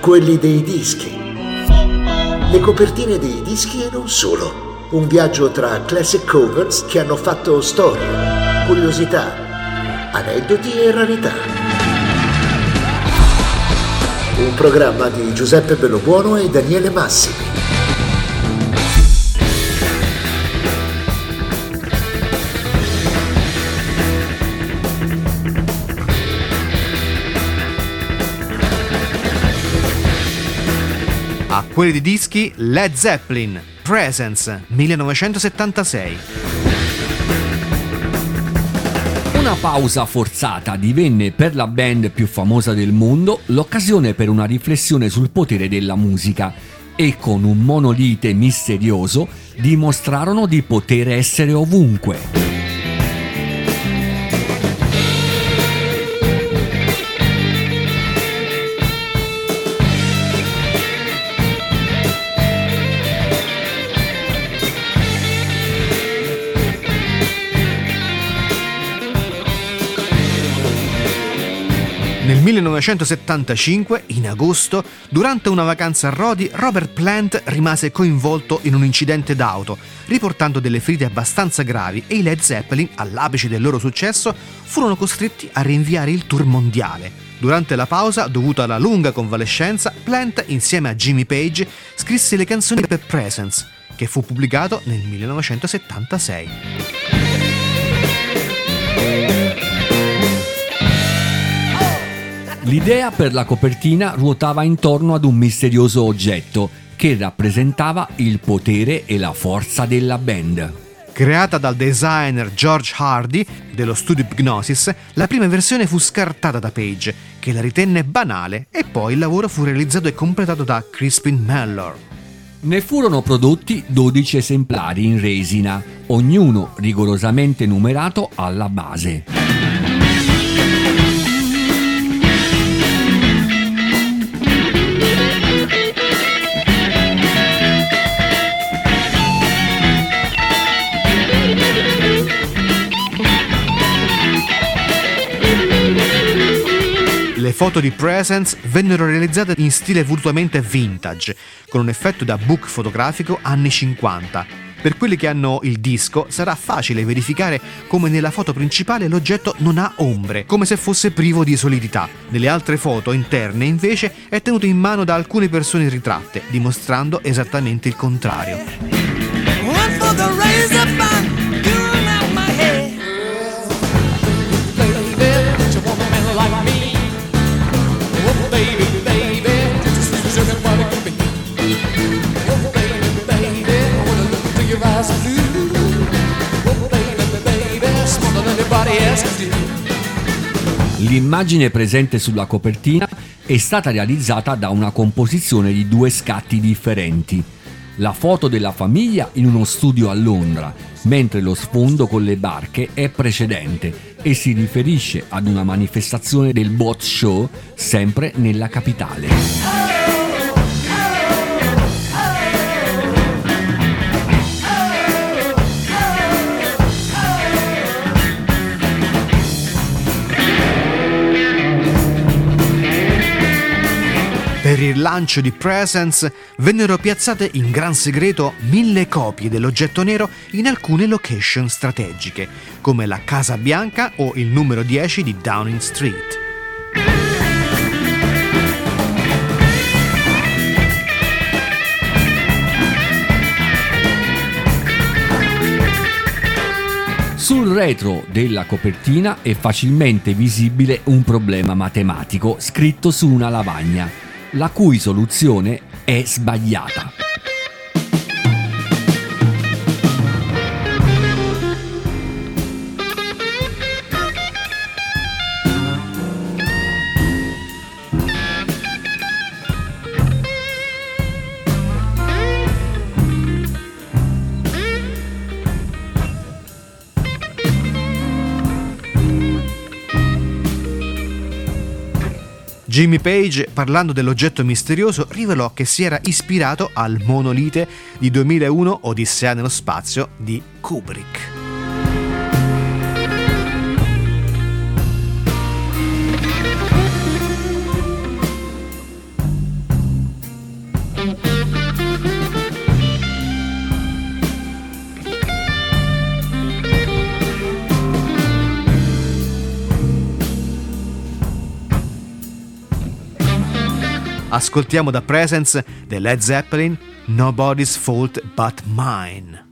quelli dei dischi. Le copertine dei dischi e non solo. Un viaggio tra classic covers che hanno fatto storia, curiosità, aneddoti e rarità. Un programma di Giuseppe Bellobuono e Daniele Massimi. Quelli di dischi Led Zeppelin, Presence, 1976. Una pausa forzata divenne per la band più famosa del mondo l'occasione per una riflessione sul potere della musica e con un monolite misterioso dimostrarono di poter essere ovunque. Nel 1975, in agosto, durante una vacanza a Rodi, Robert Plant rimase coinvolto in un incidente d'auto, riportando delle ferite abbastanza gravi e i Led Zeppelin, all'apice del loro successo, furono costretti a rinviare il tour mondiale. Durante la pausa, dovuta alla lunga convalescenza, Plant, insieme a Jimmy Page, scrisse le canzoni per Presence, che fu pubblicato nel 1976. L'idea per la copertina ruotava intorno ad un misterioso oggetto che rappresentava il potere e la forza della band. Creata dal designer George Hardy dello studio Hypnosis, la prima versione fu scartata da Page, che la ritenne banale, e poi il lavoro fu realizzato e completato da Crispin Mellor. Ne furono prodotti 12 esemplari in resina, ognuno rigorosamente numerato alla base. Le foto di Presence vennero realizzate in stile volutamente vintage, con un effetto da book fotografico anni 50. Per quelli che hanno il disco sarà facile verificare come nella foto principale l'oggetto non ha ombre, come se fosse privo di solidità. Nelle altre foto interne invece è tenuto in mano da alcune persone ritratte, dimostrando esattamente il contrario. L'immagine presente sulla copertina è stata realizzata da una composizione di due scatti differenti. La foto della famiglia in uno studio a Londra, mentre lo sfondo con le barche è precedente e si riferisce ad una manifestazione del Boat Show sempre nella capitale. Il lancio di Presence vennero piazzate in gran segreto mille copie dell'oggetto nero in alcune location strategiche, come la Casa Bianca o il numero 10 di Downing Street. Sul retro della copertina è facilmente visibile un problema matematico scritto su una lavagna, la cui soluzione è sbagliata. Jimmy Page, parlando dell'oggetto misterioso, rivelò che si era ispirato al monolite di 2001 Odissea nello spazio di Kubrick. Ascoltiamo da Presence The Led Zeppelin Nobody's Fault But Mine.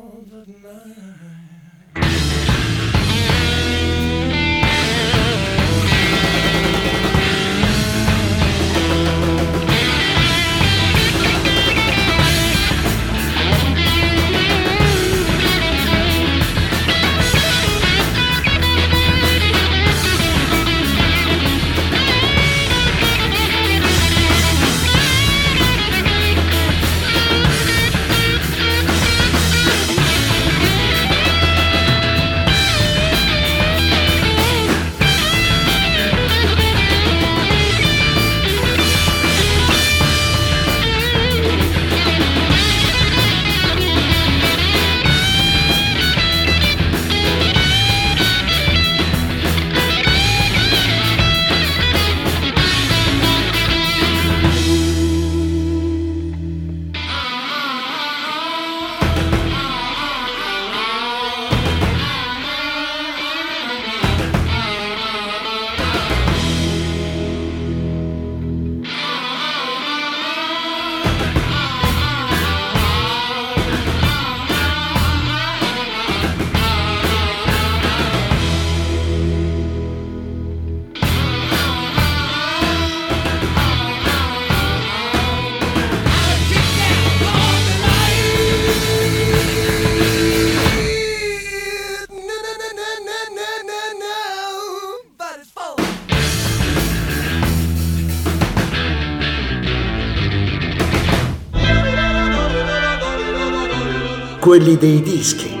all the night. Quelli dei dischi.